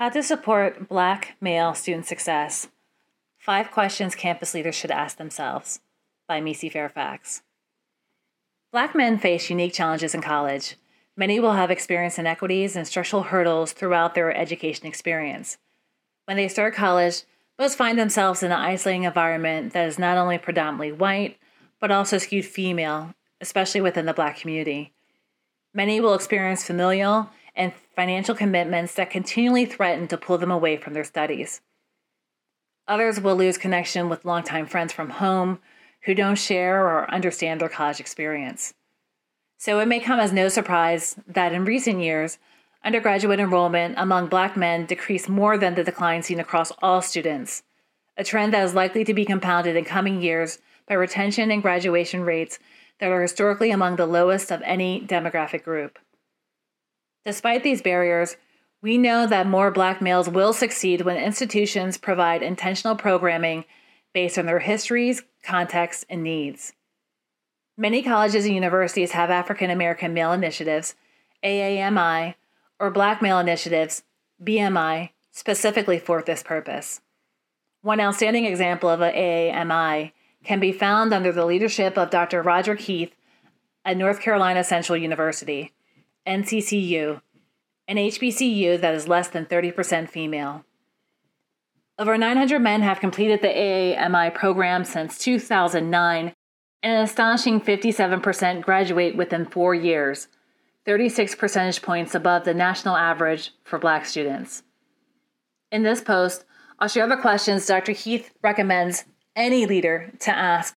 How to support Black male student success. Five questions campus leaders should ask themselves by Misi Fairfax. Black men face unique challenges in college. Many will have experienced inequities and structural hurdles throughout their education experience. When they start college, most find themselves in an isolating environment that is not only predominantly white, but also skewed female, especially within the Black community. Many will experience familial and financial commitments that continually threaten to pull them away from their studies. Others will lose connection with longtime friends from home who don't share or understand their college experience. So it may come as no surprise that in recent years, undergraduate enrollment among Black men decreased more than the decline seen across all students, a trend that is likely to be compounded in coming years by retention and graduation rates that are historically among the lowest of any demographic group. Despite these barriers, we know that more black males will succeed when institutions provide intentional programming based on their histories, contexts, and needs. Many colleges and universities have African American Male Initiatives, AAMI, or Black Male Initiatives, BMI, specifically for this purpose. One outstanding example of an AAMI can be found under the leadership of Dr. Roger Heath at North Carolina Central University. NCCU, an HBCU that is less than 30% female. Over 900 men have completed the AAMI program since 2009, and an astonishing 57% graduate within four years, 36 percentage points above the national average for black students. In this post, I'll share the questions Dr. Heath recommends any leader to ask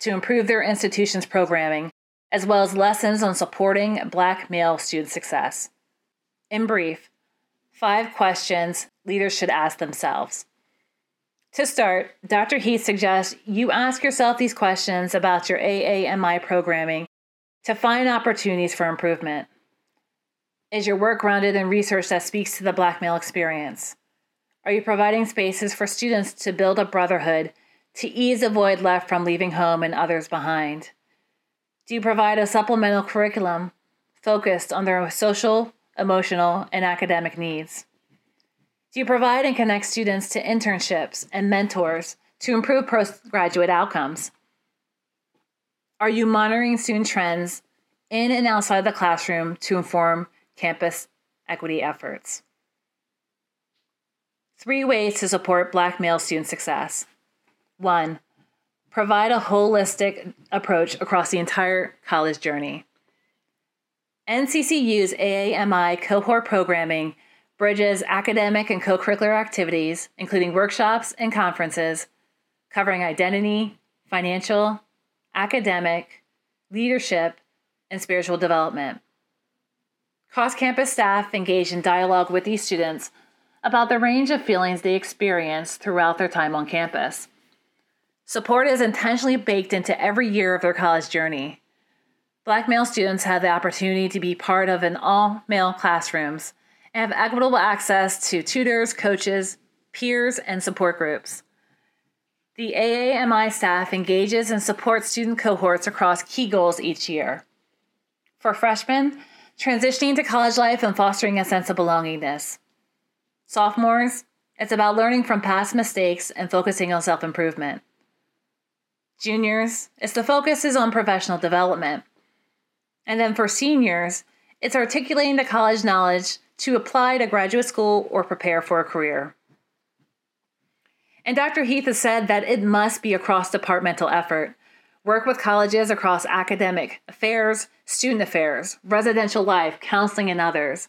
to improve their institution's programming as well as lessons on supporting Black male student success. In brief, five questions leaders should ask themselves. To start, Dr. Heath suggests you ask yourself these questions about your AAMI programming to find opportunities for improvement. Is your work grounded in research that speaks to the Black male experience? Are you providing spaces for students to build a brotherhood to ease a void left from leaving home and others behind? Do you provide a supplemental curriculum focused on their social, emotional, and academic needs? Do you provide and connect students to internships and mentors to improve postgraduate outcomes? Are you monitoring student trends in and outside the classroom to inform campus equity efforts? Three ways to support Black male student success. One, provide a holistic approach across the entire college journey. NCCU's AAMI cohort programming bridges academic and co curricular activities, including workshops and conferences, covering identity, financial, academic, leadership, and spiritual development. Cross campus staff engage in dialogue with these students about the range of feelings they experience throughout their time on campus. Support is intentionally baked into every year of their college journey. Black male students have the opportunity to be part of an all male classrooms and have equitable access to tutors, coaches, peers, and support groups. The AAMI staff engages and supports student cohorts across key goals each year. For freshmen, transitioning to college life and fostering a sense of belongingness. Sophomores, it's about learning from past mistakes and focusing on self improvement juniors, it's the focus is on professional development. And then for seniors, it's articulating the college knowledge to apply to graduate school or prepare for a career. And Dr. Heath has said that it must be a cross departmental effort. Work with colleges across academic affairs, student affairs, residential life, counseling, and others.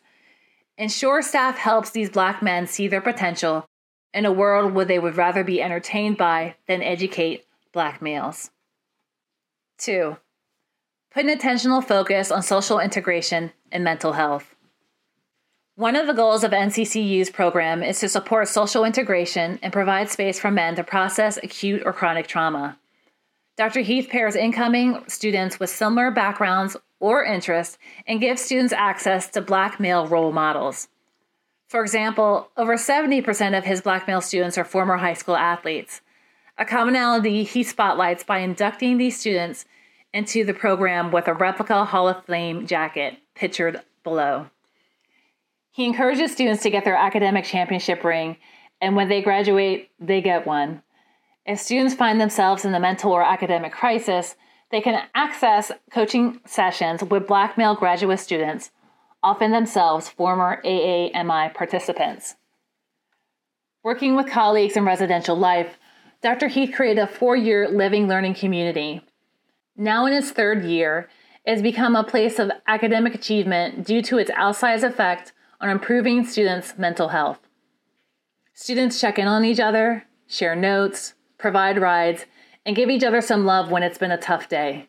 Ensure staff helps these black men see their potential in a world where they would rather be entertained by than educate black males. Two, put an intentional focus on social integration and mental health. One of the goals of NCCU's program is to support social integration and provide space for men to process acute or chronic trauma. Dr. Heath pairs incoming students with similar backgrounds or interests and gives students access to black male role models. For example, over 70% of his black male students are former high school athletes, a commonality he spotlights by inducting these students into the program with a replica Hall of Fame jacket pictured below. He encourages students to get their academic championship ring, and when they graduate, they get one. If students find themselves in the mental or academic crisis, they can access coaching sessions with Black male graduate students, often themselves former AAMI participants. Working with colleagues in residential life, Dr. Heath created a four year living learning community. Now in its third year, it has become a place of academic achievement due to its outsized effect on improving students' mental health. Students check in on each other, share notes, provide rides, and give each other some love when it's been a tough day.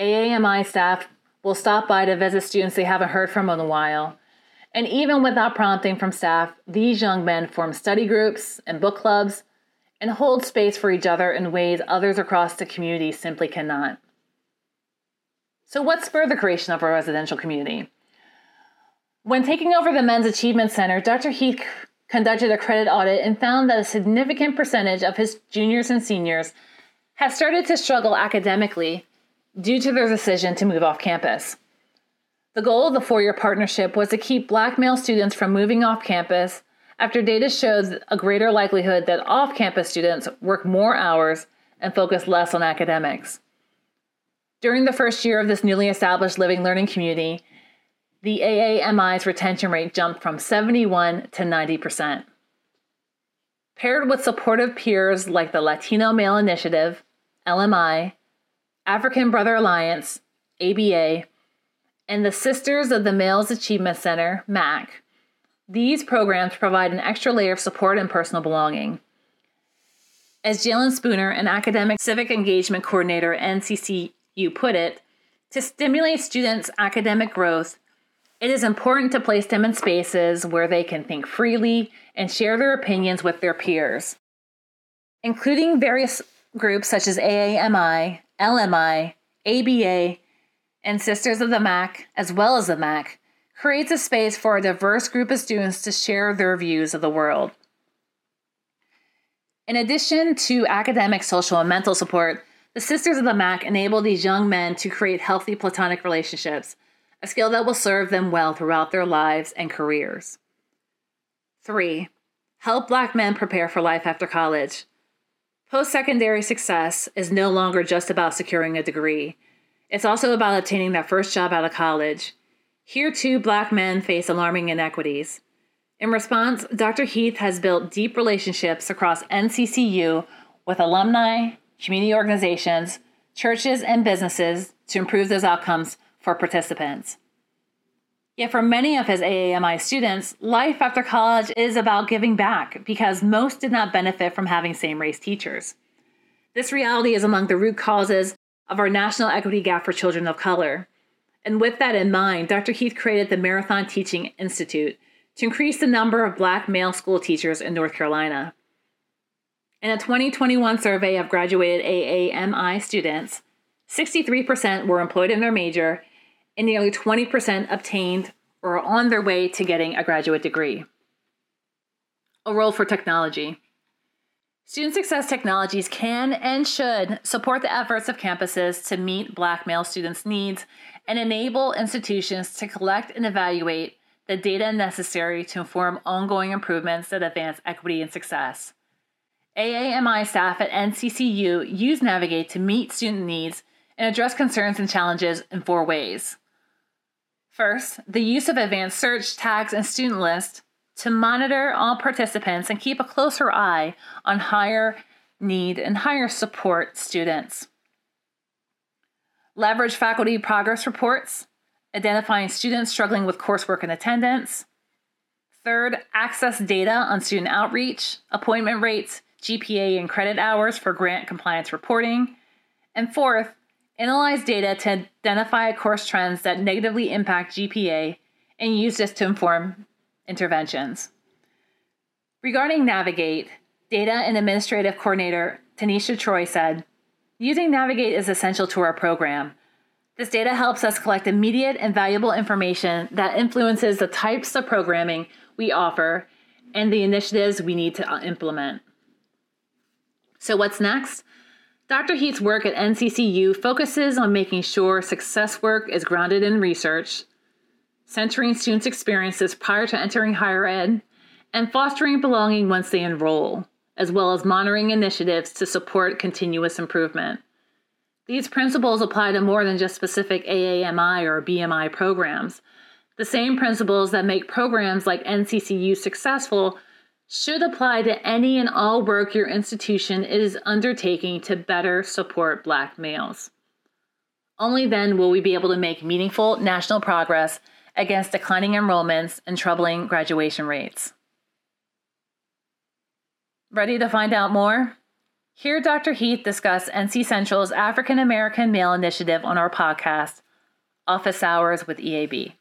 AAMI staff will stop by to visit students they haven't heard from in a while. And even without prompting from staff, these young men form study groups and book clubs and hold space for each other in ways others across the community simply cannot. So, what spurred the creation of our residential community? When taking over the Men's Achievement Center, Dr. Heath conducted a credit audit and found that a significant percentage of his juniors and seniors have started to struggle academically due to their decision to move off campus. The goal of the four year partnership was to keep black male students from moving off campus after data shows a greater likelihood that off campus students work more hours and focus less on academics. During the first year of this newly established living learning community, the AAMI's retention rate jumped from 71 to 90%. Paired with supportive peers like the Latino Male Initiative, LMI, African Brother Alliance, ABA, and the Sisters of the Males Achievement Center, MAC, these programs provide an extra layer of support and personal belonging. As Jalen Spooner, an academic civic engagement coordinator at NCCU, put it, to stimulate students' academic growth, it is important to place them in spaces where they can think freely and share their opinions with their peers. Including various groups such as AAMI, LMI, ABA, and Sisters of the MAC, as well as the MAC, creates a space for a diverse group of students to share their views of the world. In addition to academic, social, and mental support, the Sisters of the MAC enable these young men to create healthy platonic relationships, a skill that will serve them well throughout their lives and careers. 3. Help Black men prepare for life after college. Post secondary success is no longer just about securing a degree, it's also about obtaining that first job out of college here, too, black men face alarming inequities. In response, Dr. Heath has built deep relationships across NCCU with alumni, community organizations, churches, and businesses to improve those outcomes for participants. Yet, for many of his AAMI students, life after college is about giving back because most did not benefit from having same race teachers. This reality is among the root causes of our national equity gap for children of color. And with that in mind, Dr. Heath created the Marathon Teaching Institute to increase the number of black male school teachers in North Carolina. In a 2021 survey of graduated AAMI students, 63% were employed in their major, and nearly 20% obtained or are on their way to getting a graduate degree. A role for technology. Student Success Technologies can and should support the efforts of campuses to meet Black male students' needs and enable institutions to collect and evaluate the data necessary to inform ongoing improvements that advance equity and success. AAMI staff at NCCU use Navigate to meet student needs and address concerns and challenges in four ways. First, the use of advanced search, tags, and student lists to monitor all participants and keep a closer eye on higher need and higher support students. Leverage faculty progress reports, identifying students struggling with coursework and attendance. Third, access data on student outreach, appointment rates, GPA, and credit hours for grant compliance reporting. And fourth, analyze data to identify course trends that negatively impact GPA and use this to inform interventions. Regarding Navigate, Data and Administrative Coordinator Tanisha Troy said, Using Navigate is essential to our program. This data helps us collect immediate and valuable information that influences the types of programming we offer and the initiatives we need to uh, implement. So, what's next? Dr. Heath's work at NCCU focuses on making sure success work is grounded in research, centering students' experiences prior to entering higher ed, and fostering belonging once they enroll, as well as monitoring initiatives to support continuous improvement. These principles apply to more than just specific AAMI or BMI programs. The same principles that make programs like NCCU successful should apply to any and all work your institution is undertaking to better support Black males. Only then will we be able to make meaningful national progress against declining enrollments and troubling graduation rates. Ready to find out more? Hear Dr. Heath discuss NC Central's African American Male Initiative on our podcast, Office Hours with EAB.